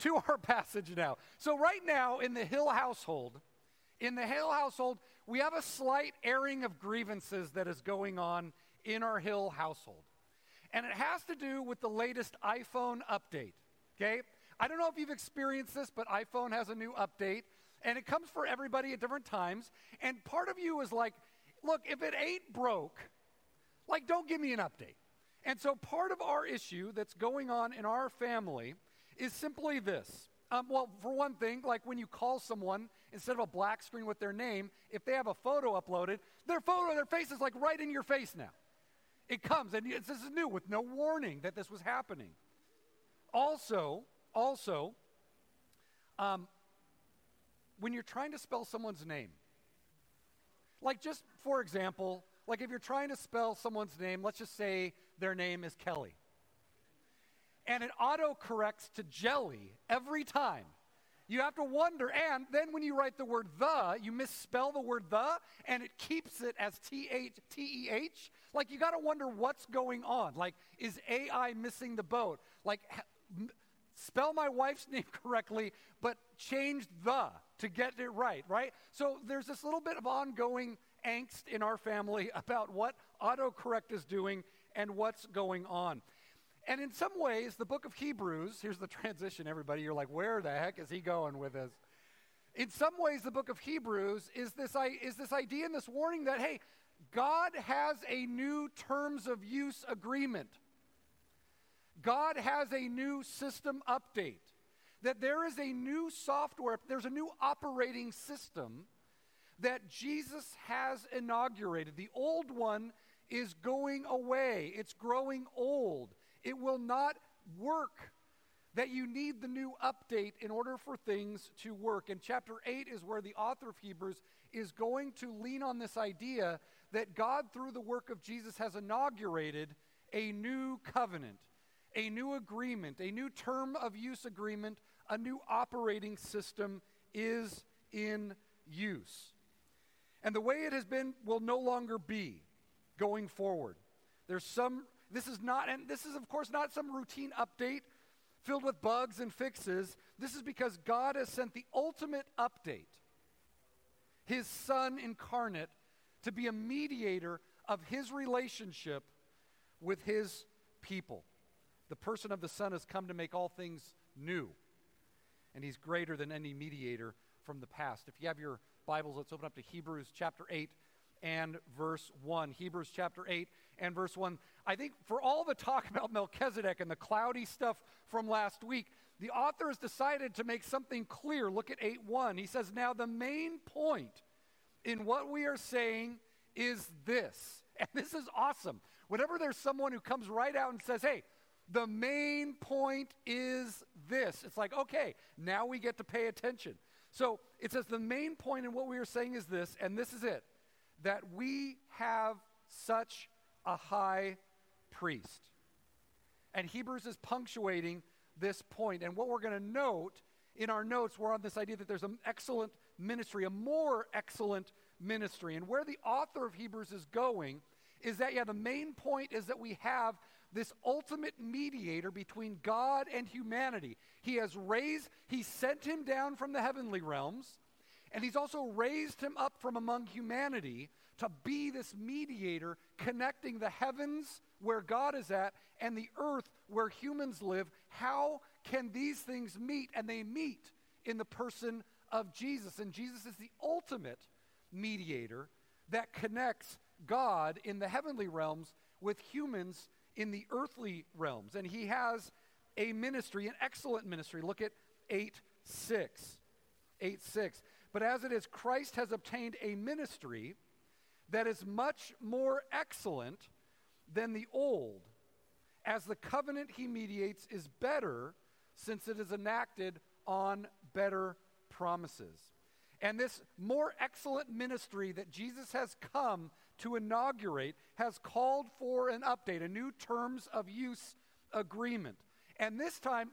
to our passage now. So, right now in the Hill household, in the Hill household, we have a slight airing of grievances that is going on in our Hill household. And it has to do with the latest iPhone update. Okay? I don't know if you've experienced this, but iPhone has a new update, and it comes for everybody at different times. And part of you is like, look, if it ain't broke, like, don't give me an update. And so, part of our issue that's going on in our family is simply this. Um, well, for one thing, like when you call someone, instead of a black screen with their name, if they have a photo uploaded, their photo, their face is like right in your face now. It comes, and this is new with no warning that this was happening. Also, also, um, when you're trying to spell someone's name, like just for example, like if you're trying to spell someone's name, let's just say their name is Kelly. And it auto corrects to jelly every time. You have to wonder, and then when you write the word the, you misspell the word the, and it keeps it as T H T E H. Like, you got to wonder what's going on. Like, is AI missing the boat? Like, spell my wife's name correctly, but change the to get it right, right? So there's this little bit of ongoing angst in our family about what autocorrect is doing and what's going on. And in some ways, the book of Hebrews, here's the transition, everybody. You're like, where the heck is he going with this? In some ways, the book of Hebrews is this, is this idea and this warning that, hey, God has a new terms of use agreement. God has a new system update. That there is a new software, there's a new operating system that Jesus has inaugurated. The old one is going away, it's growing old. It will not work. That you need the new update in order for things to work. And chapter 8 is where the author of Hebrews is going to lean on this idea that God, through the work of Jesus, has inaugurated a new covenant, a new agreement, a new term of use agreement, a new operating system is in use. And the way it has been will no longer be going forward. There's some, this is not, and this is, of course, not some routine update filled with bugs and fixes. This is because God has sent the ultimate update, His Son incarnate, to be a mediator of His relationship with His people. The person of the Son has come to make all things new, and He's greater than any mediator from the past. If you have your Bibles, let's open up to Hebrews chapter 8 and verse 1. Hebrews chapter 8 and verse 1. I think for all the talk about Melchizedek and the cloudy stuff from last week, the author has decided to make something clear. Look at 8 1. He says, Now the main point in what we are saying is this. And this is awesome. Whenever there's someone who comes right out and says, Hey, the main point is this, it's like, okay, now we get to pay attention. So it says the main point in what we are saying is this, and this is it that we have such a high priest. And Hebrews is punctuating this point. And what we're going to note in our notes, we're on this idea that there's an excellent ministry, a more excellent ministry. And where the author of Hebrews is going is that, yeah, the main point is that we have this ultimate mediator between God and humanity. He has raised, he sent him down from the heavenly realms and he's also raised him up from among humanity to be this mediator connecting the heavens where God is at and the earth where humans live. How can these things meet? And they meet in the person of Jesus. And Jesus is the ultimate mediator that connects God in the heavenly realms with humans in the earthly realms. And he has a ministry, an excellent ministry. Look at 8 6. 8 6. But as it is, Christ has obtained a ministry that is much more excellent than the old, as the covenant he mediates is better since it is enacted on better promises. And this more excellent ministry that Jesus has come to inaugurate has called for an update, a new terms of use agreement. And this time,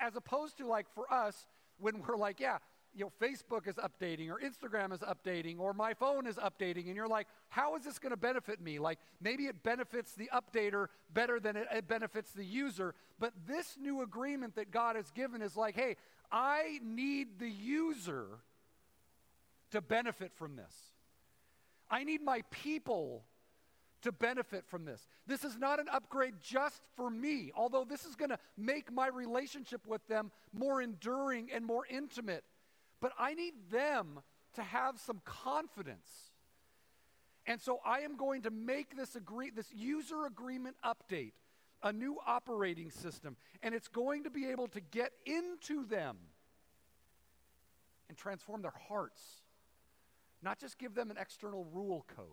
as opposed to like for us, when we're like, yeah, you know, Facebook is updating or Instagram is updating or my phone is updating, and you're like, how is this going to benefit me? Like, maybe it benefits the updater better than it, it benefits the user. But this new agreement that God has given is like, hey, I need the user to benefit from this. I need my people to benefit from this. This is not an upgrade just for me, although this is going to make my relationship with them more enduring and more intimate. But I need them to have some confidence. And so I am going to make this agree this user agreement update a new operating system and it's going to be able to get into them and transform their hearts. Not just give them an external rule code.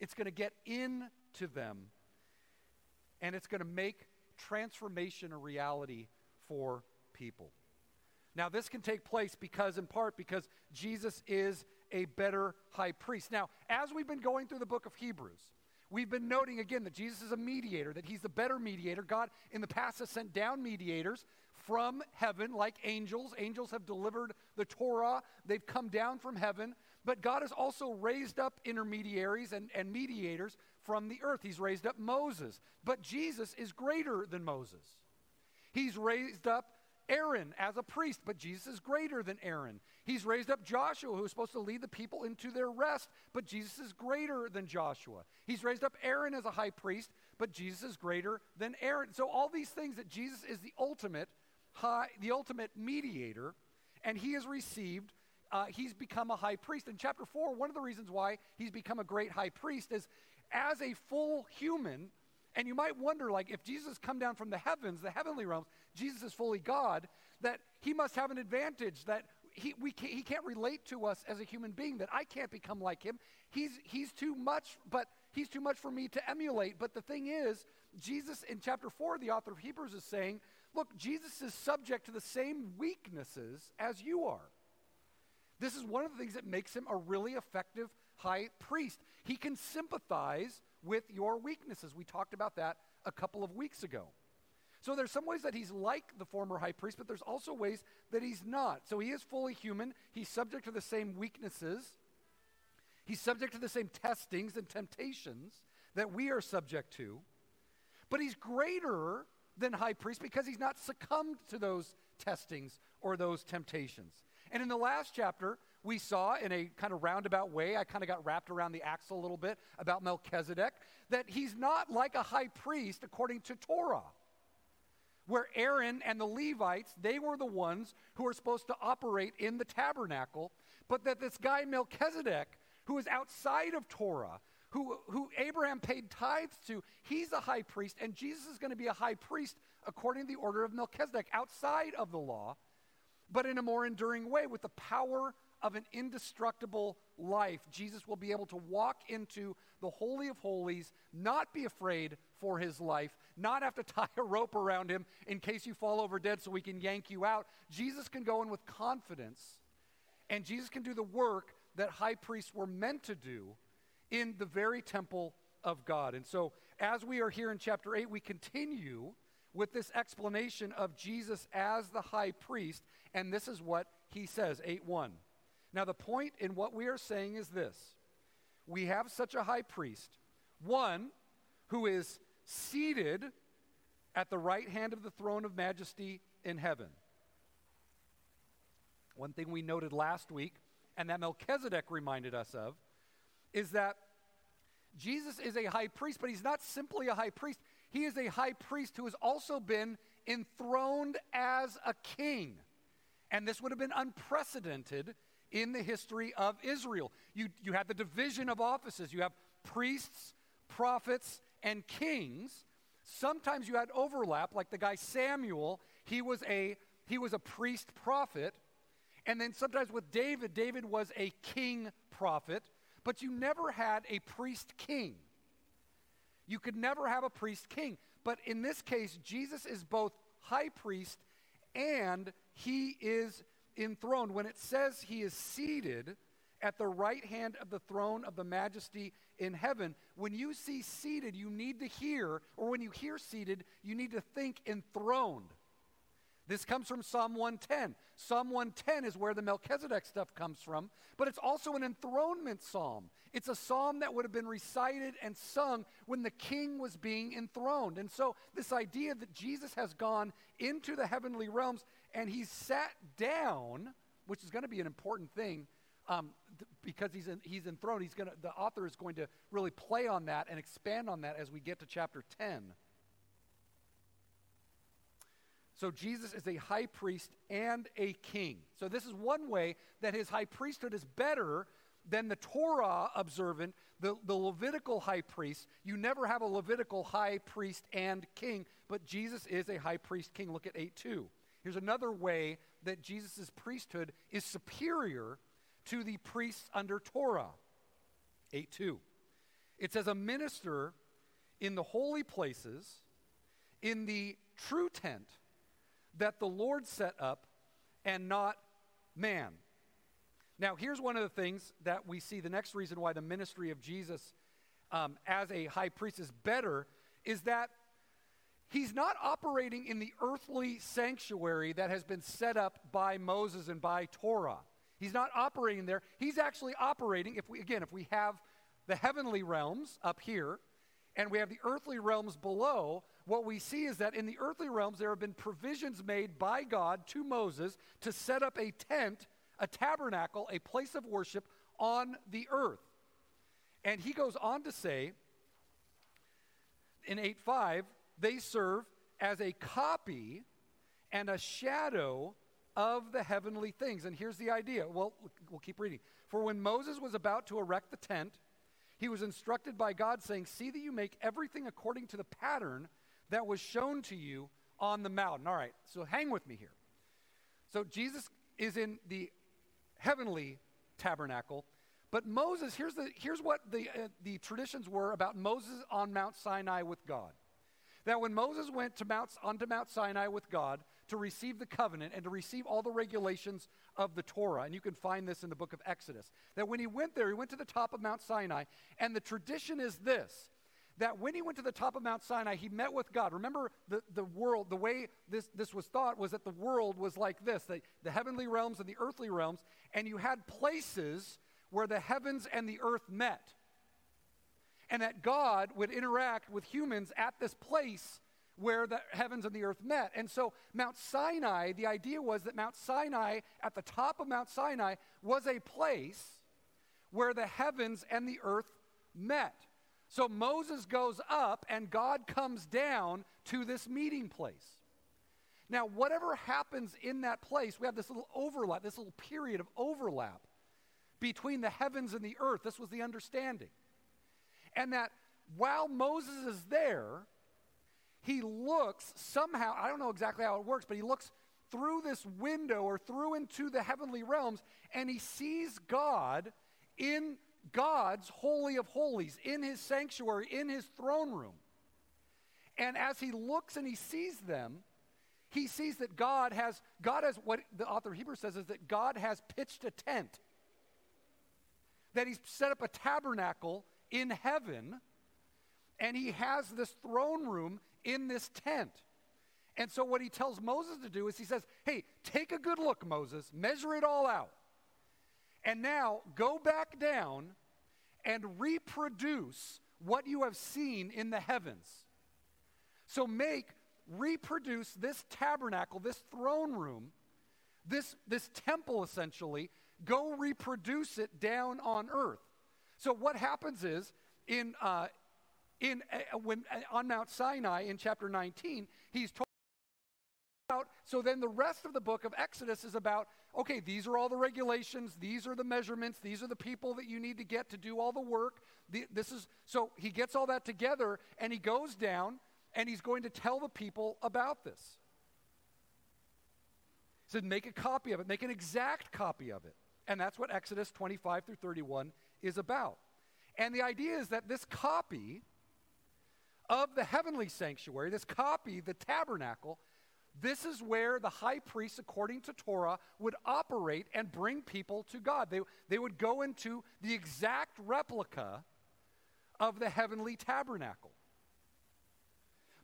It's going to get into them and it's going to make transformation a reality for people. Now, this can take place because, in part, because Jesus is a better high priest. Now, as we've been going through the book of Hebrews, we've been noting again that Jesus is a mediator, that he's the better mediator. God, in the past, has sent down mediators from heaven like angels. Angels have delivered the Torah, they've come down from heaven. But God has also raised up intermediaries and, and mediators from the earth. He's raised up Moses. But Jesus is greater than Moses. He's raised up Aaron as a priest, but Jesus is greater than Aaron. He's raised up Joshua, who's supposed to lead the people into their rest, but Jesus is greater than Joshua. He's raised up Aaron as a high priest, but Jesus is greater than Aaron. So all these things that Jesus is the ultimate high, the ultimate mediator, and he has received uh, he's become a high priest. In chapter 4, one of the reasons why he's become a great high priest is as a full human, and you might wonder, like, if Jesus come down from the heavens, the heavenly realms, Jesus is fully God, that he must have an advantage that he, we can't, he can't relate to us as a human being, that I can't become like him. He's, he's too much, but he's too much for me to emulate. But the thing is, Jesus in chapter 4, the author of Hebrews is saying, look, Jesus is subject to the same weaknesses as you are. This is one of the things that makes him a really effective high priest. He can sympathize with your weaknesses. We talked about that a couple of weeks ago. So there's some ways that he's like the former high priest, but there's also ways that he's not. So he is fully human. He's subject to the same weaknesses. He's subject to the same testings and temptations that we are subject to. But he's greater than high priest because he's not succumbed to those testings or those temptations. And in the last chapter, we saw in a kind of roundabout way, I kind of got wrapped around the axle a little bit about Melchizedek, that he's not like a high priest according to Torah. Where Aaron and the Levites, they were the ones who were supposed to operate in the tabernacle, but that this guy Melchizedek, who is outside of Torah, who, who Abraham paid tithes to, he's a high priest, and Jesus is going to be a high priest according to the order of Melchizedek, outside of the law but in a more enduring way with the power of an indestructible life. Jesus will be able to walk into the Holy of Holies, not be afraid for his life, not have to tie a rope around him in case you fall over dead so we can yank you out. Jesus can go in with confidence, and Jesus can do the work that high priests were meant to do in the very temple of God. And so, as we are here in chapter 8, we continue with this explanation of Jesus as the high priest, and this is what he says 8 1. Now, the point in what we are saying is this we have such a high priest, one who is seated at the right hand of the throne of majesty in heaven. One thing we noted last week, and that Melchizedek reminded us of, is that Jesus is a high priest, but he's not simply a high priest. He is a high priest who has also been enthroned as a king. And this would have been unprecedented in the history of Israel. You, you have the division of offices, you have priests, prophets, and kings. Sometimes you had overlap, like the guy Samuel, he was a, he was a priest prophet. And then sometimes with David, David was a king prophet, but you never had a priest king. You could never have a priest king. But in this case, Jesus is both high priest and he is enthroned. When it says he is seated at the right hand of the throne of the majesty in heaven, when you see seated, you need to hear, or when you hear seated, you need to think enthroned. This comes from Psalm 110. Psalm 110 is where the Melchizedek stuff comes from, but it's also an enthronement psalm. It's a psalm that would have been recited and sung when the king was being enthroned. And so, this idea that Jesus has gone into the heavenly realms and he's sat down, which is going to be an important thing um, th- because he's, in, he's enthroned, he's gonna, the author is going to really play on that and expand on that as we get to chapter 10. So Jesus is a high priest and a king. So this is one way that his high priesthood is better than the Torah observant, the, the Levitical high priest. You never have a Levitical high priest and king, but Jesus is a high priest king. Look at 8 2. Here's another way that Jesus' priesthood is superior to the priests under Torah. 8 2. It says, A minister in the holy places, in the true tent that the Lord set up, and not man. Now, here's one of the things that we see the next reason why the ministry of Jesus um, as a high priest is better is that he's not operating in the earthly sanctuary that has been set up by Moses and by Torah. He's not operating there. He's actually operating, if we, again, if we have the heavenly realms up here and we have the earthly realms below, what we see is that in the earthly realms there have been provisions made by God to Moses to set up a tent, a tabernacle, a place of worship on the earth. And he goes on to say in 8 5, they serve as a copy and a shadow of the heavenly things. And here's the idea. Well, we'll keep reading. For when Moses was about to erect the tent, he was instructed by God, saying, See that you make everything according to the pattern that was shown to you on the mountain. All right, so hang with me here. So Jesus is in the heavenly tabernacle, but Moses, here's, the, here's what the, uh, the traditions were about Moses on Mount Sinai with God. That when Moses went to Mount, onto Mount Sinai with God, to receive the covenant and to receive all the regulations of the Torah. And you can find this in the book of Exodus. That when he went there, he went to the top of Mount Sinai. And the tradition is this that when he went to the top of Mount Sinai, he met with God. Remember, the, the world, the way this, this was thought was that the world was like this the, the heavenly realms and the earthly realms, and you had places where the heavens and the earth met. And that God would interact with humans at this place where the heavens and the earth met. And so, Mount Sinai, the idea was that Mount Sinai, at the top of Mount Sinai, was a place where the heavens and the earth met. So, Moses goes up and God comes down to this meeting place. Now, whatever happens in that place, we have this little overlap, this little period of overlap between the heavens and the earth. This was the understanding. And that while Moses is there, he looks somehow, I don't know exactly how it works, but he looks through this window or through into the heavenly realms and he sees God in God's Holy of Holies, in his sanctuary, in his throne room. And as he looks and he sees them, he sees that God has, God has, what the author of Hebrews says is that God has pitched a tent, that he's set up a tabernacle in heaven, and he has this throne room in this tent. And so, what he tells Moses to do is he says, Hey, take a good look, Moses, measure it all out. And now go back down and reproduce what you have seen in the heavens. So, make, reproduce this tabernacle, this throne room, this, this temple essentially, go reproduce it down on earth. So, what happens is in, uh, in, uh, when, uh, on Mount Sinai in chapter 19, he's told about, so then the rest of the book of Exodus is about, okay, these are all the regulations, these are the measurements, these are the people that you need to get to do all the work. The, this is, so he gets all that together and he goes down and he's going to tell the people about this. He said, make a copy of it, make an exact copy of it. And that's what Exodus 25 through 31 is about. And the idea is that this copy of the heavenly sanctuary, this copy, the tabernacle, this is where the high priest, according to Torah, would operate and bring people to God. They, they would go into the exact replica of the heavenly tabernacle.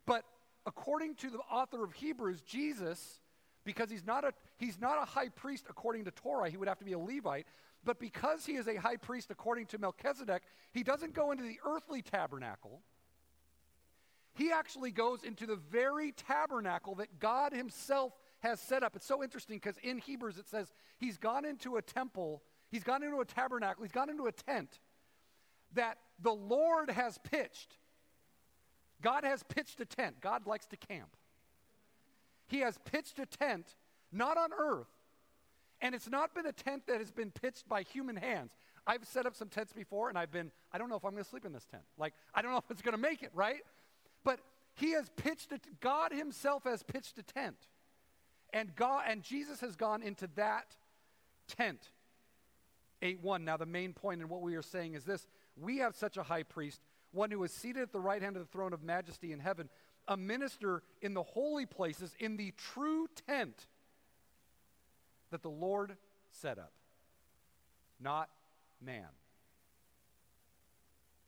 But according to the author of Hebrews, Jesus, because he's not a he's not a high priest according to Torah, he would have to be a Levite, but because he is a high priest according to Melchizedek, he doesn't go into the earthly tabernacle. He actually goes into the very tabernacle that God himself has set up. It's so interesting because in Hebrews it says he's gone into a temple, he's gone into a tabernacle, he's gone into a tent that the Lord has pitched. God has pitched a tent. God likes to camp. He has pitched a tent, not on earth, and it's not been a tent that has been pitched by human hands. I've set up some tents before, and I've been, I don't know if I'm going to sleep in this tent. Like, I don't know if it's going to make it, right? But he has pitched it, God himself has pitched a tent. And God and Jesus has gone into that tent. 8 1. Now, the main point in what we are saying is this we have such a high priest, one who is seated at the right hand of the throne of majesty in heaven, a minister in the holy places, in the true tent that the Lord set up, not man.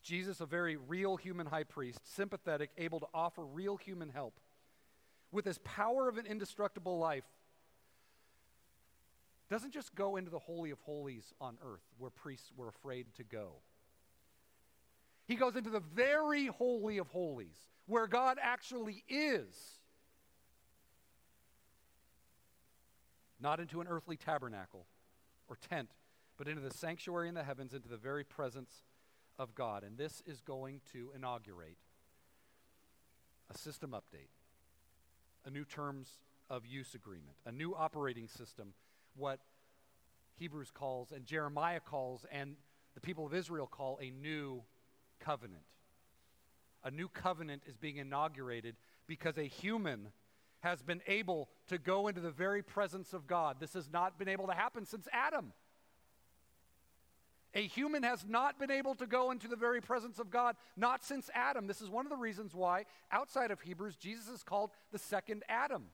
Jesus, a very real human high priest, sympathetic, able to offer real human help, with his power of an indestructible life, doesn't just go into the Holy of Holies on earth where priests were afraid to go. He goes into the very Holy of Holies where God actually is. Not into an earthly tabernacle or tent, but into the sanctuary in the heavens, into the very presence of God. And this is going to inaugurate a system update, a new terms of use agreement, a new operating system, what Hebrews calls and Jeremiah calls and the people of Israel call a new covenant. A new covenant is being inaugurated because a human has been able to go into the very presence of God. This has not been able to happen since Adam. A human has not been able to go into the very presence of God, not since Adam. This is one of the reasons why, outside of Hebrews, Jesus is called the second Adam.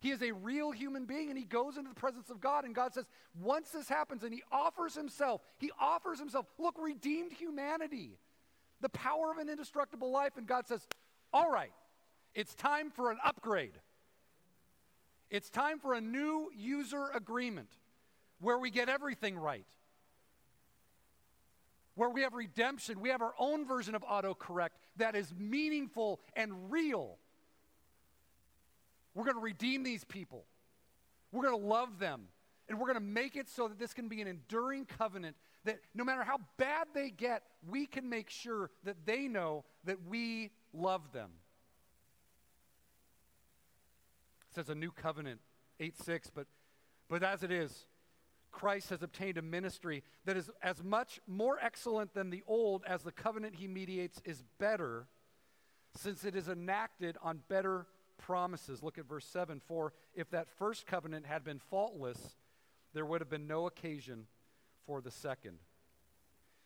He is a real human being and he goes into the presence of God. And God says, once this happens, and he offers himself, he offers himself, look, redeemed humanity, the power of an indestructible life. And God says, all right, it's time for an upgrade. It's time for a new user agreement where we get everything right where we have redemption. We have our own version of autocorrect that is meaningful and real. We're going to redeem these people. We're going to love them. And we're going to make it so that this can be an enduring covenant that no matter how bad they get, we can make sure that they know that we love them. It says a new covenant, 8 6, but, but as it is, Christ has obtained a ministry that is as much more excellent than the old as the covenant he mediates is better, since it is enacted on better promises. Look at verse 7 For if that first covenant had been faultless, there would have been no occasion for the second.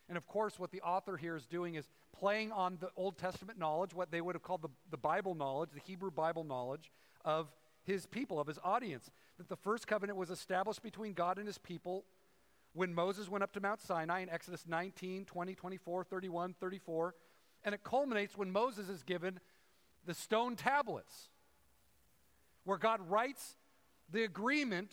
And of course, what the author here is doing is playing on the Old Testament knowledge, what they would have called the, the Bible knowledge, the Hebrew Bible knowledge of his people, of his audience, that the first covenant was established between God and his people when Moses went up to Mount Sinai in Exodus 19, 20, 24, 31, 34. And it culminates when Moses is given the stone tablets, where God writes the agreement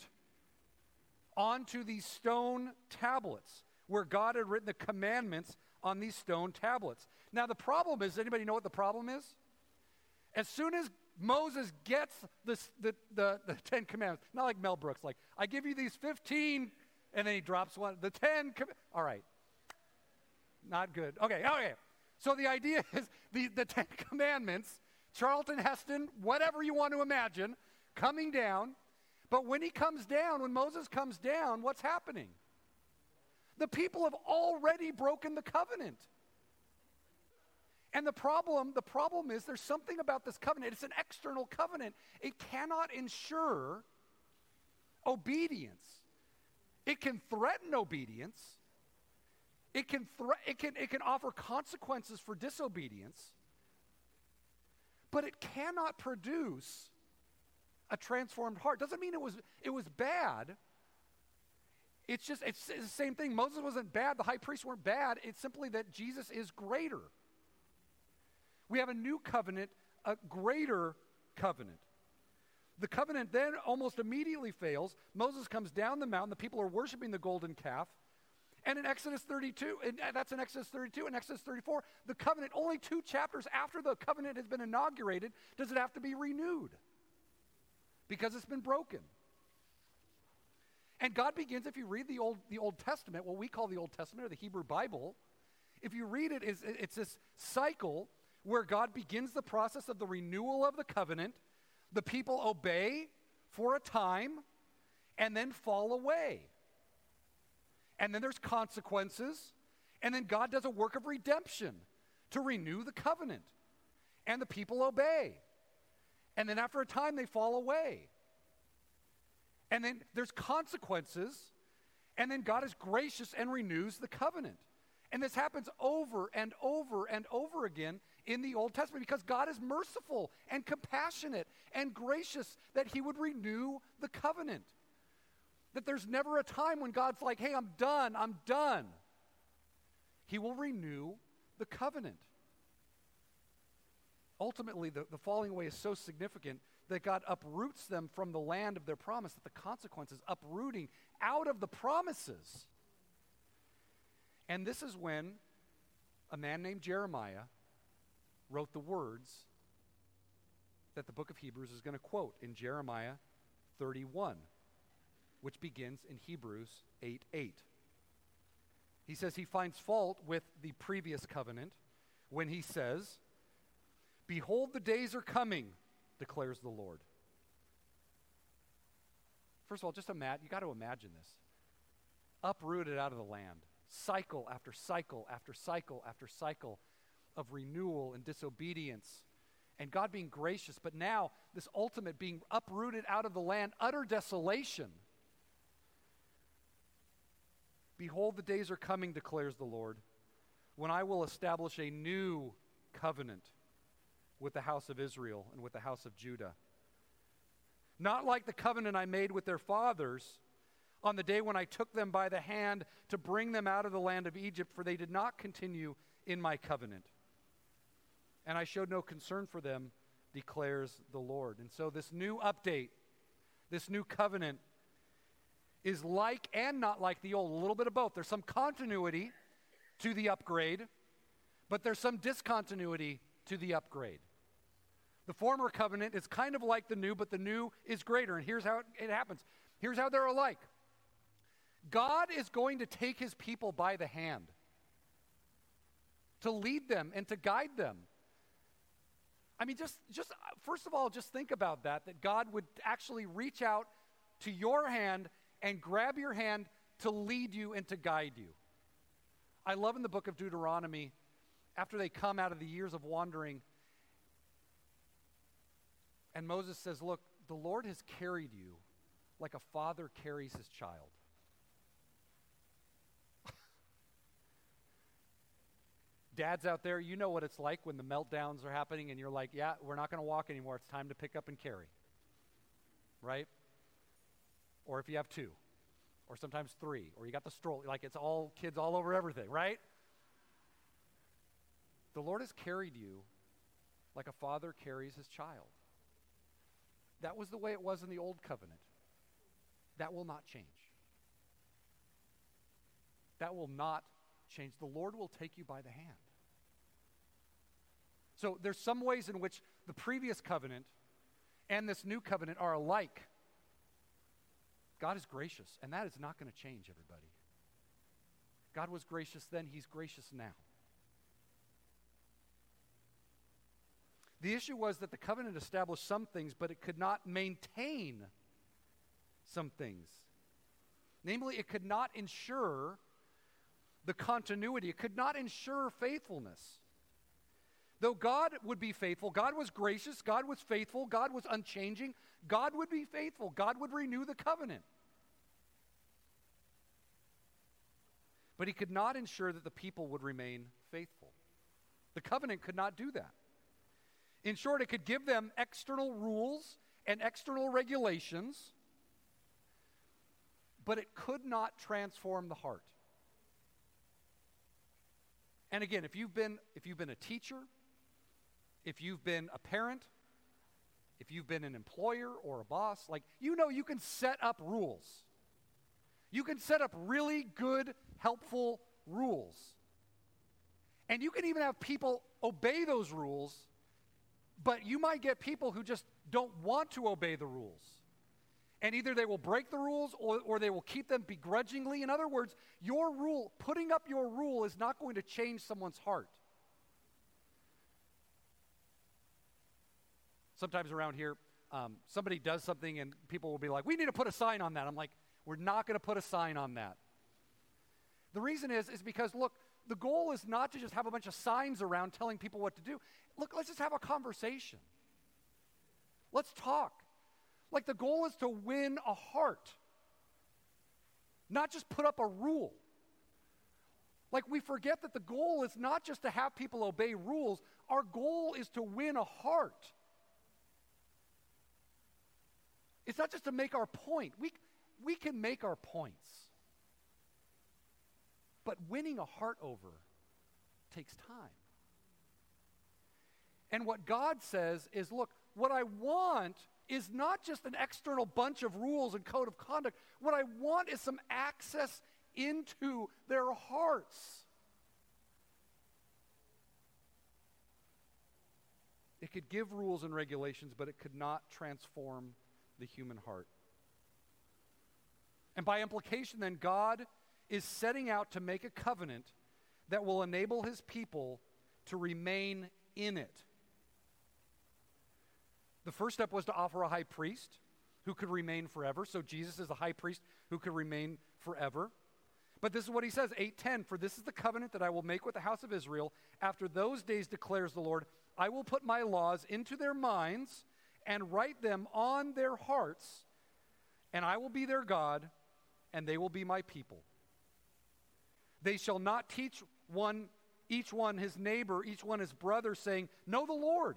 onto these stone tablets, where God had written the commandments on these stone tablets. Now, the problem is anybody know what the problem is? As soon as Moses gets this, the, the, the Ten Commandments. Not like Mel Brooks, like, I give you these 15, and then he drops one. The Ten Com- All right. Not good. Okay, okay. So the idea is the, the Ten Commandments, Charlton Heston, whatever you want to imagine, coming down. But when he comes down, when Moses comes down, what's happening? The people have already broken the covenant. And the problem, the problem is there's something about this covenant. It's an external covenant. It cannot ensure obedience. It can threaten obedience. It can, thre- it, can, it can offer consequences for disobedience, but it cannot produce a transformed heart. Doesn't mean it was, it was bad. It's just, it's, it's the same thing. Moses wasn't bad, the high priests weren't bad. It's simply that Jesus is greater. We have a new covenant, a greater covenant. The covenant then almost immediately fails. Moses comes down the mountain. The people are worshiping the golden calf. And in Exodus 32, and uh, that's in Exodus 32 and Exodus 34, the covenant, only two chapters after the covenant has been inaugurated, does it have to be renewed because it's been broken. And God begins, if you read the Old, the Old Testament, what we call the Old Testament or the Hebrew Bible, if you read it, it's this cycle where God begins the process of the renewal of the covenant. The people obey for a time and then fall away. And then there's consequences. And then God does a work of redemption to renew the covenant. And the people obey. And then after a time, they fall away. And then there's consequences. And then God is gracious and renews the covenant. And this happens over and over and over again in the Old Testament because God is merciful and compassionate and gracious that He would renew the covenant. That there's never a time when God's like, hey, I'm done, I'm done. He will renew the covenant. Ultimately, the, the falling away is so significant that God uproots them from the land of their promise, that the consequences, uprooting out of the promises. And this is when a man named Jeremiah wrote the words that the book of Hebrews is going to quote in Jeremiah 31, which begins in Hebrews 8 8. He says he finds fault with the previous covenant when he says, Behold, the days are coming, declares the Lord. First of all, just imagine, you got to imagine this. Uprooted out of the land, cycle after cycle after cycle after cycle of renewal and disobedience and God being gracious, but now this ultimate being uprooted out of the land, utter desolation. Behold, the days are coming, declares the Lord, when I will establish a new covenant with the house of Israel and with the house of Judah. Not like the covenant I made with their fathers on the day when I took them by the hand to bring them out of the land of Egypt, for they did not continue in my covenant and I showed no concern for them, declares the Lord. And so, this new update, this new covenant, is like and not like the old, a little bit of both. There's some continuity to the upgrade, but there's some discontinuity to the upgrade. The former covenant is kind of like the new, but the new is greater. And here's how it happens here's how they're alike God is going to take his people by the hand to lead them and to guide them I mean, just, just uh, first of all, just think about that, that God would actually reach out to your hand and grab your hand to lead you and to guide you. I love in the book of Deuteronomy, after they come out of the years of wandering, and Moses says, Look, the Lord has carried you like a father carries his child. Dads out there, you know what it's like when the meltdowns are happening and you're like, yeah, we're not going to walk anymore. It's time to pick up and carry. Right? Or if you have two, or sometimes three, or you got the stroller, like it's all kids all over everything, right? The Lord has carried you like a father carries his child. That was the way it was in the old covenant. That will not change. That will not change. The Lord will take you by the hand. So there's some ways in which the previous covenant and this new covenant are alike. God is gracious, and that is not going to change, everybody. God was gracious then, He's gracious now. The issue was that the covenant established some things, but it could not maintain some things. Namely, it could not ensure the continuity, it could not ensure faithfulness. Though God would be faithful, God was gracious, God was faithful, God was unchanging, God would be faithful, God would renew the covenant. But he could not ensure that the people would remain faithful. The covenant could not do that. In short, it could give them external rules and external regulations, but it could not transform the heart. And again, if you've been if you've been a teacher, if you've been a parent, if you've been an employer or a boss, like you know you can set up rules. You can set up really good, helpful rules. And you can even have people obey those rules, but you might get people who just don't want to obey the rules. And either they will break the rules or, or they will keep them begrudgingly. In other words, your rule, putting up your rule, is not going to change someone's heart. Sometimes around here, um, somebody does something and people will be like, we need to put a sign on that. I'm like, we're not going to put a sign on that. The reason is, is because, look, the goal is not to just have a bunch of signs around telling people what to do. Look, let's just have a conversation. Let's talk. Like the goal is to win a heart, not just put up a rule. Like we forget that the goal is not just to have people obey rules, our goal is to win a heart. It's not just to make our point. We, we can make our points. But winning a heart over takes time. And what God says is look, what I want is not just an external bunch of rules and code of conduct. What I want is some access into their hearts. It could give rules and regulations, but it could not transform the human heart. And by implication, then, God is setting out to make a covenant that will enable his people to remain in it. The first step was to offer a high priest who could remain forever. So Jesus is a high priest who could remain forever. But this is what he says, 8:10, for this is the covenant that I will make with the house of Israel after those days declares the Lord, I will put my laws into their minds and write them on their hearts, and I will be their God, and they will be my people. They shall not teach one each one his neighbor, each one his brother, saying, Know the Lord,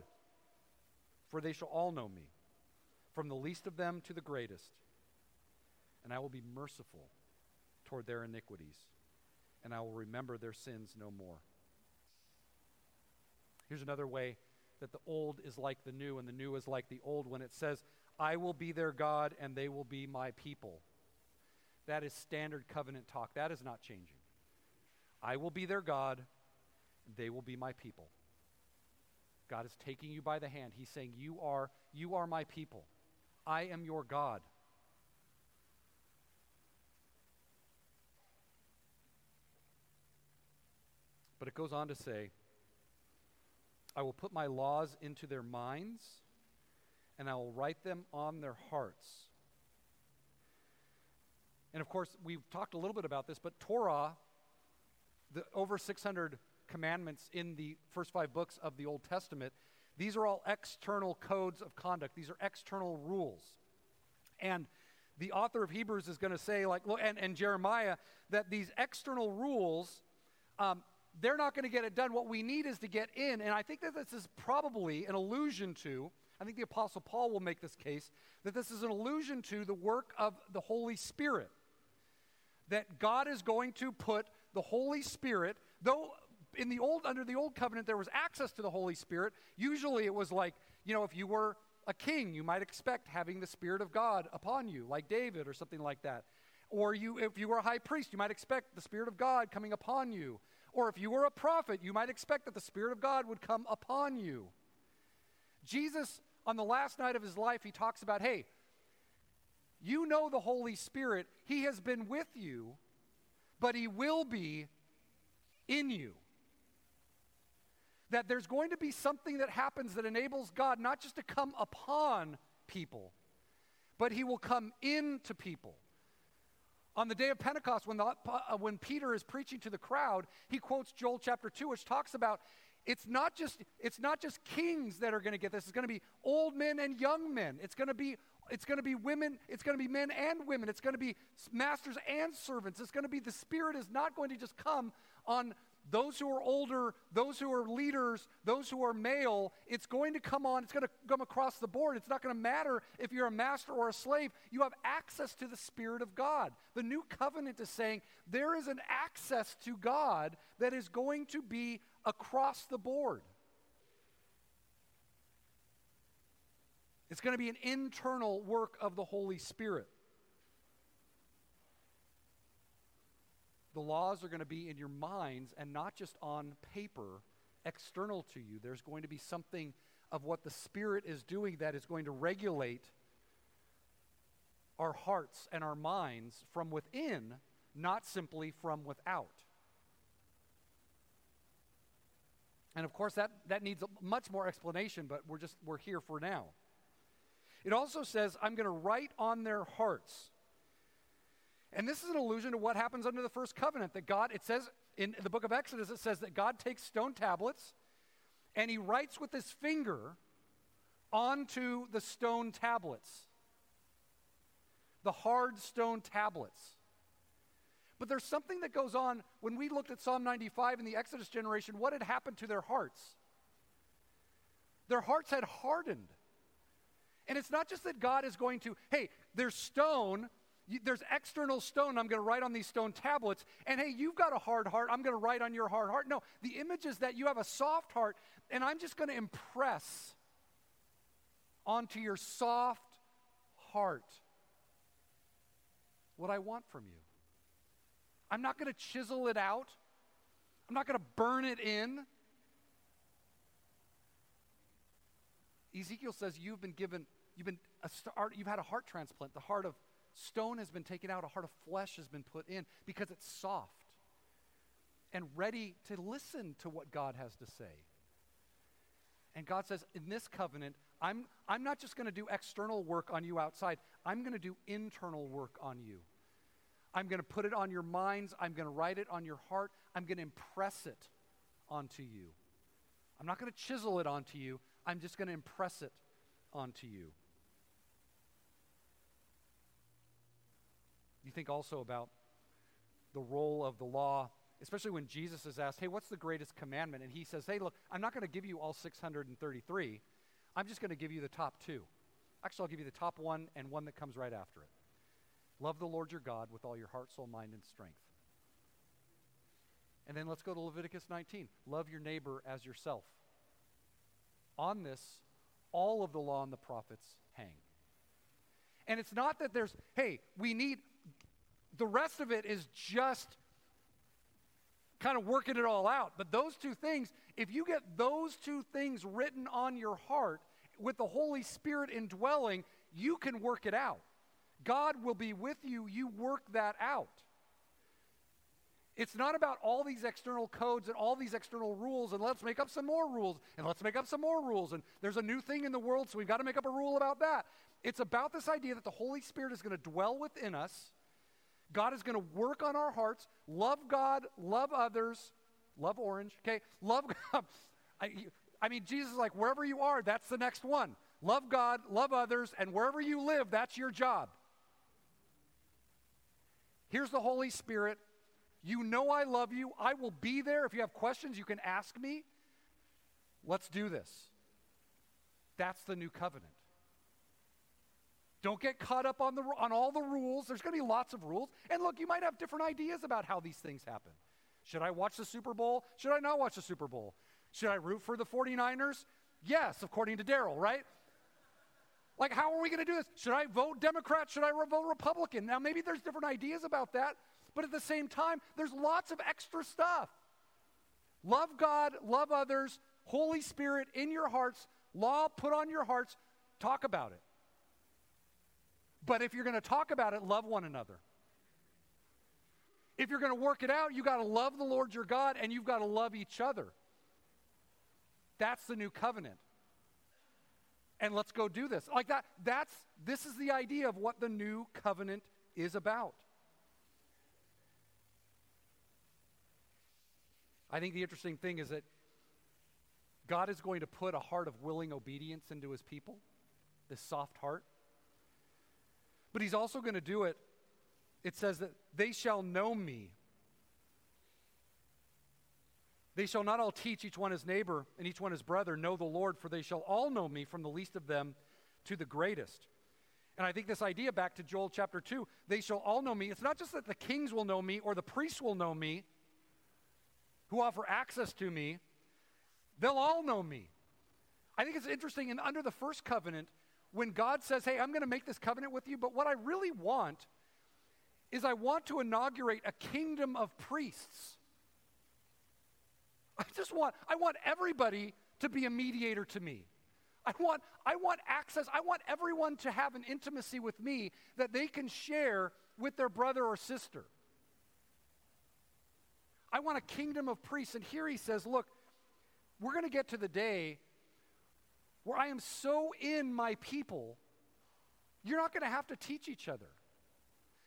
for they shall all know me, from the least of them to the greatest. And I will be merciful toward their iniquities, and I will remember their sins no more. Here's another way that the old is like the new and the new is like the old when it says, I will be their God and they will be my people. That is standard covenant talk. That is not changing. I will be their God, they will be my people. God is taking you by the hand. He's saying, You are, you are my people. I am your God. But it goes on to say, I will put my laws into their minds, and I will write them on their hearts. And of course, we've talked a little bit about this, but Torah, the over 600 commandments in the first five books of the Old Testament, these are all external codes of conduct. These are external rules. And the author of Hebrews is going to say, like, and, and Jeremiah, that these external rules um, they're not going to get it done. What we need is to get in. And I think that this is probably an allusion to, I think the Apostle Paul will make this case, that this is an allusion to the work of the Holy Spirit. That God is going to put the Holy Spirit, though in the old under the old covenant there was access to the Holy Spirit, usually it was like, you know, if you were a king, you might expect having the Spirit of God upon you, like David or something like that. Or you, if you were a high priest, you might expect the Spirit of God coming upon you. Or if you were a prophet, you might expect that the Spirit of God would come upon you. Jesus, on the last night of his life, he talks about hey, you know the Holy Spirit. He has been with you, but he will be in you. That there's going to be something that happens that enables God not just to come upon people, but he will come into people. On the day of Pentecost, when, the, uh, when Peter is preaching to the crowd, he quotes Joel chapter 2, which talks about it's not just, it's not just kings that are going to get this. It's going to be old men and young men. It's going to be it's going to be women, it's going to be men and women, it's going to be masters and servants. It's going to be the Spirit is not going to just come on those who are older, those who are leaders, those who are male, it's going to come on, it's going to come across the board. It's not going to matter if you're a master or a slave. You have access to the Spirit of God. The new covenant is saying there is an access to God that is going to be across the board. It's going to be an internal work of the Holy Spirit. The laws are going to be in your minds and not just on paper, external to you. There's going to be something of what the Spirit is doing that is going to regulate our hearts and our minds from within, not simply from without. And of course, that, that needs much more explanation, but we're just we're here for now. It also says, I'm going to write on their hearts. And this is an allusion to what happens under the first covenant that God, it says in the book of Exodus, it says that God takes stone tablets and he writes with his finger onto the stone tablets, the hard stone tablets. But there's something that goes on when we looked at Psalm 95 in the Exodus generation, what had happened to their hearts? Their hearts had hardened. And it's not just that God is going to, hey, there's stone, there's external stone I'm going to write on these stone tablets, and hey, you've got a hard heart, I'm going to write on your hard heart. No, the image is that you have a soft heart, and I'm just going to impress onto your soft heart what I want from you. I'm not going to chisel it out. I'm not going to burn it in. Ezekiel says you've been given, you've been, a, you've had a heart transplant. The heart of Stone has been taken out, a heart of flesh has been put in because it's soft and ready to listen to what God has to say. And God says, in this covenant, I'm, I'm not just going to do external work on you outside, I'm going to do internal work on you. I'm going to put it on your minds, I'm going to write it on your heart, I'm going to impress it onto you. I'm not going to chisel it onto you, I'm just going to impress it onto you. You think also about the role of the law, especially when Jesus is asked, Hey, what's the greatest commandment? And he says, Hey, look, I'm not going to give you all 633. I'm just going to give you the top two. Actually, I'll give you the top one and one that comes right after it. Love the Lord your God with all your heart, soul, mind, and strength. And then let's go to Leviticus 19. Love your neighbor as yourself. On this, all of the law and the prophets hang. And it's not that there's, hey, we need, the rest of it is just kind of working it all out. But those two things, if you get those two things written on your heart with the Holy Spirit indwelling, you can work it out. God will be with you. You work that out. It's not about all these external codes and all these external rules, and let's make up some more rules, and let's make up some more rules, and there's a new thing in the world, so we've got to make up a rule about that. It's about this idea that the Holy Spirit is going to dwell within us God is going to work on our hearts, love God, love others, love orange, okay? Love God. I, I mean, Jesus is like, wherever you are, that's the next one. Love God, love others, and wherever you live, that's your job. Here's the Holy Spirit. You know I love you. I will be there. If you have questions, you can ask me. Let's do this. That's the new covenant. Don't get caught up on, the, on all the rules. There's going to be lots of rules. And look, you might have different ideas about how these things happen. Should I watch the Super Bowl? Should I not watch the Super Bowl? Should I root for the 49ers? Yes, according to Daryl, right? Like, how are we going to do this? Should I vote Democrat? Should I vote Republican? Now, maybe there's different ideas about that, but at the same time, there's lots of extra stuff. Love God, love others, Holy Spirit in your hearts, law put on your hearts, talk about it. But if you're going to talk about it, love one another. If you're going to work it out, you got to love the Lord your God and you've got to love each other. That's the new covenant. And let's go do this. Like that that's this is the idea of what the new covenant is about. I think the interesting thing is that God is going to put a heart of willing obedience into his people, this soft heart. But he's also going to do it. It says that they shall know me. They shall not all teach each one his neighbor and each one his brother, know the Lord, for they shall all know me from the least of them to the greatest. And I think this idea back to Joel chapter 2, they shall all know me. It's not just that the kings will know me or the priests will know me who offer access to me, they'll all know me. I think it's interesting, and under the first covenant, when God says, Hey, I'm going to make this covenant with you, but what I really want is I want to inaugurate a kingdom of priests. I just want, I want everybody to be a mediator to me. I want, I want access. I want everyone to have an intimacy with me that they can share with their brother or sister. I want a kingdom of priests. And here he says, look, we're going to get to the day where I am so in my people, you're not going to have to teach each other.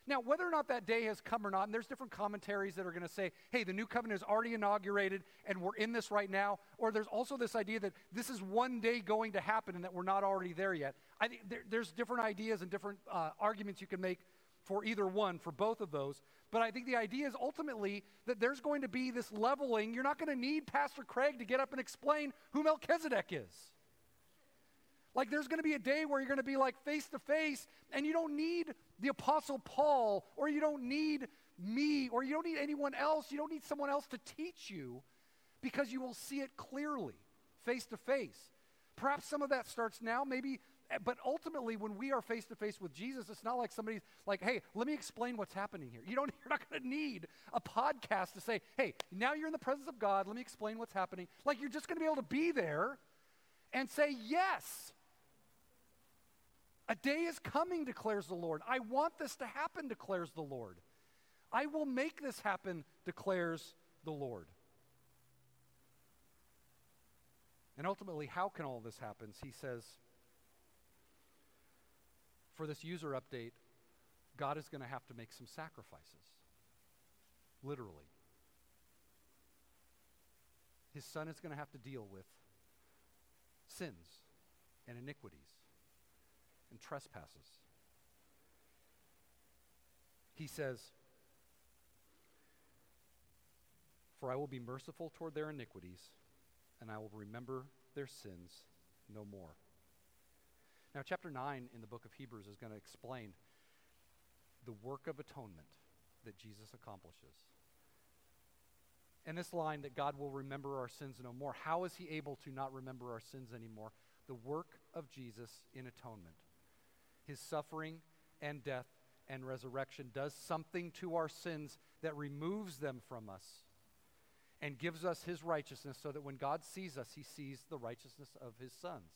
Now, whether or not that day has come or not, and there's different commentaries that are going to say, hey, the new covenant is already inaugurated and we're in this right now, or there's also this idea that this is one day going to happen and that we're not already there yet. I think there, there's different ideas and different uh, arguments you can make for either one, for both of those. But I think the idea is ultimately that there's going to be this leveling. You're not going to need Pastor Craig to get up and explain who Melchizedek is. Like there's going to be a day where you're going to be like face to face, and you don't need the Apostle Paul, or you don't need me, or you don't need anyone else. You don't need someone else to teach you because you will see it clearly, face to face. Perhaps some of that starts now, maybe, eh, but ultimately, when we are face to face with Jesus, it's not like somebody's like, hey, let me explain what's happening here. You don't, you're not going to need a podcast to say, hey, now you're in the presence of God, let me explain what's happening. Like, you're just going to be able to be there and say, yes. A day is coming, declares the Lord. I want this to happen, declares the Lord. I will make this happen, declares the Lord. And ultimately, how can all this happen? He says, for this user update, God is going to have to make some sacrifices. Literally. His son is going to have to deal with sins and iniquities and trespasses. He says, For I will be merciful toward their iniquities, and I will remember their sins no more. Now, chapter 9 in the book of Hebrews is going to explain the work of atonement that Jesus accomplishes. And this line that God will remember our sins no more, how is he able to not remember our sins anymore? The work of Jesus in atonement his suffering and death and resurrection does something to our sins that removes them from us and gives us his righteousness so that when God sees us, he sees the righteousness of his sons,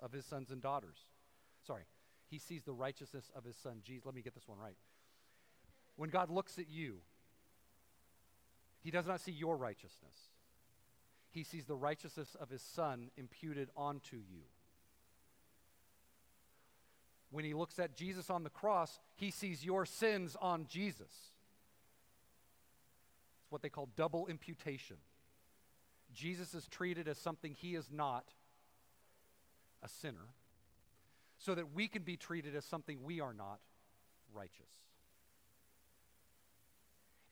of his sons and daughters. Sorry, he sees the righteousness of his son Jesus. Let me get this one right. When God looks at you, he does not see your righteousness. He sees the righteousness of his son imputed onto you when he looks at Jesus on the cross, he sees your sins on Jesus. It's what they call double imputation. Jesus is treated as something he is not, a sinner, so that we can be treated as something we are not, righteous.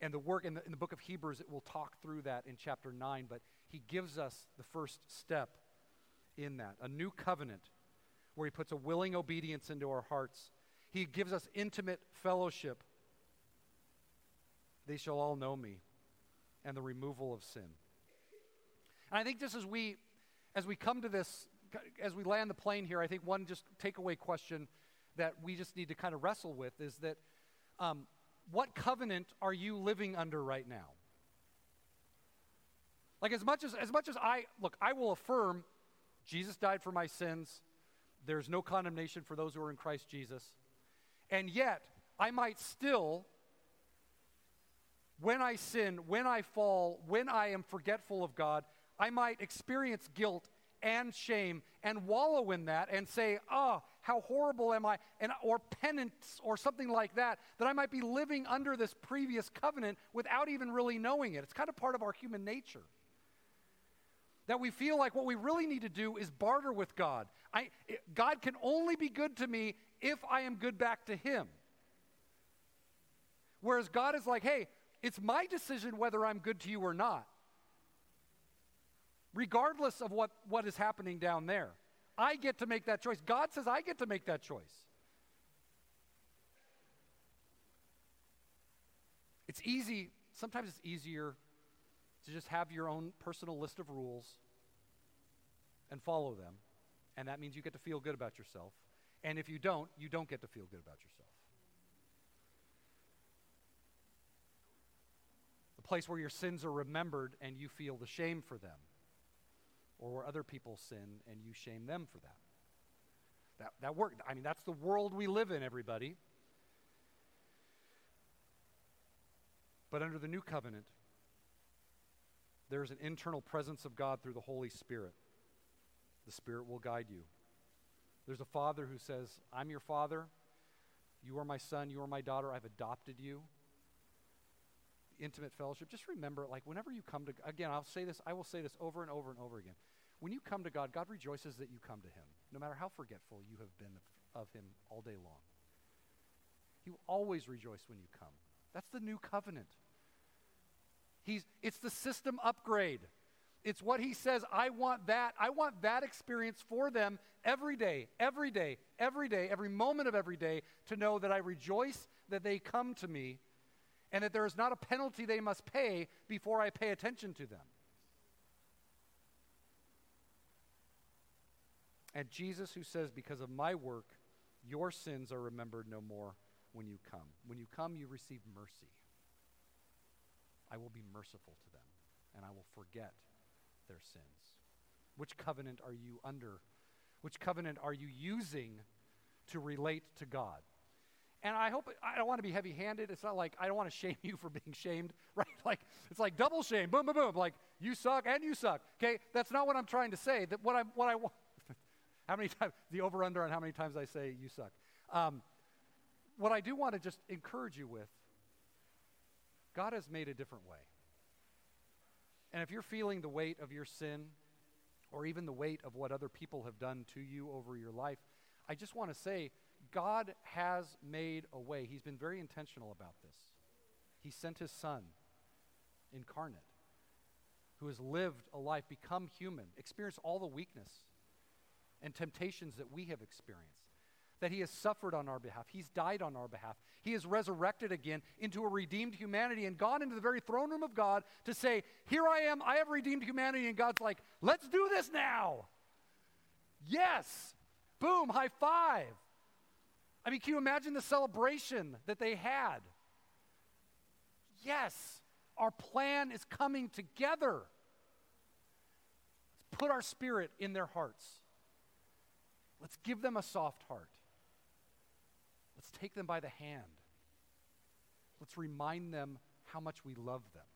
And the work in the, in the book of Hebrews, it will talk through that in chapter 9, but he gives us the first step in that a new covenant where He puts a willing obedience into our hearts. He gives us intimate fellowship. They shall all know me, and the removal of sin. And I think just as we, as we come to this, as we land the plane here, I think one just takeaway question that we just need to kind of wrestle with is that um, what covenant are you living under right now? Like as much as as much as I look, I will affirm Jesus died for my sins. There's no condemnation for those who are in Christ Jesus. And yet, I might still, when I sin, when I fall, when I am forgetful of God, I might experience guilt and shame and wallow in that and say, oh, how horrible am I? And, or penance or something like that, that I might be living under this previous covenant without even really knowing it. It's kind of part of our human nature that we feel like what we really need to do is barter with God. I, God can only be good to me if I am good back to Him. Whereas God is like, hey, it's my decision whether I'm good to you or not, regardless of what, what is happening down there. I get to make that choice. God says I get to make that choice. It's easy, sometimes it's easier to just have your own personal list of rules and follow them. And that means you get to feel good about yourself. And if you don't, you don't get to feel good about yourself. The place where your sins are remembered and you feel the shame for them, or where other people sin and you shame them for that. That, that work. I mean, that's the world we live in, everybody. But under the new covenant, there's an internal presence of God through the Holy Spirit. The Spirit will guide you. There's a father who says, I'm your father. You are my son. You are my daughter. I've adopted you. Intimate fellowship. Just remember, like, whenever you come to, again, I'll say this, I will say this over and over and over again. When you come to God, God rejoices that you come to Him, no matter how forgetful you have been of, Him all day long. He will always rejoice when you come. That's the new covenant. He's, it's the system upgrade. It's what he says, I want that. I want that experience for them every day, every day, every day, every moment of every day to know that I rejoice that they come to me and that there is not a penalty they must pay before I pay attention to them. And Jesus, who says, Because of my work, your sins are remembered no more when you come. When you come, you receive mercy. I will be merciful to them, and I will forget their sins. Which covenant are you under? Which covenant are you using to relate to God? And I hope I don't want to be heavy handed. It's not like I don't want to shame you for being shamed, right? Like it's like double shame, boom, boom, boom. Like you suck and you suck. Okay, that's not what I'm trying to say. That what I what I want. how many times the over under on how many times I say you suck. Um, what I do want to just encourage you with God has made a different way. And if you're feeling the weight of your sin, or even the weight of what other people have done to you over your life, I just want to say God has made a way. He's been very intentional about this. He sent his son incarnate, who has lived a life, become human, experienced all the weakness and temptations that we have experienced that he has suffered on our behalf. He's died on our behalf. He is resurrected again into a redeemed humanity and gone into the very throne room of God to say, Here I am, I have redeemed humanity. And God's like, Let's do this now. Yes. Boom, high five. I mean, can you imagine the celebration that they had? Yes, our plan is coming together. Let's put our spirit in their hearts. Let's give them a soft heart. Let's take them by the hand. Let's remind them how much we love them.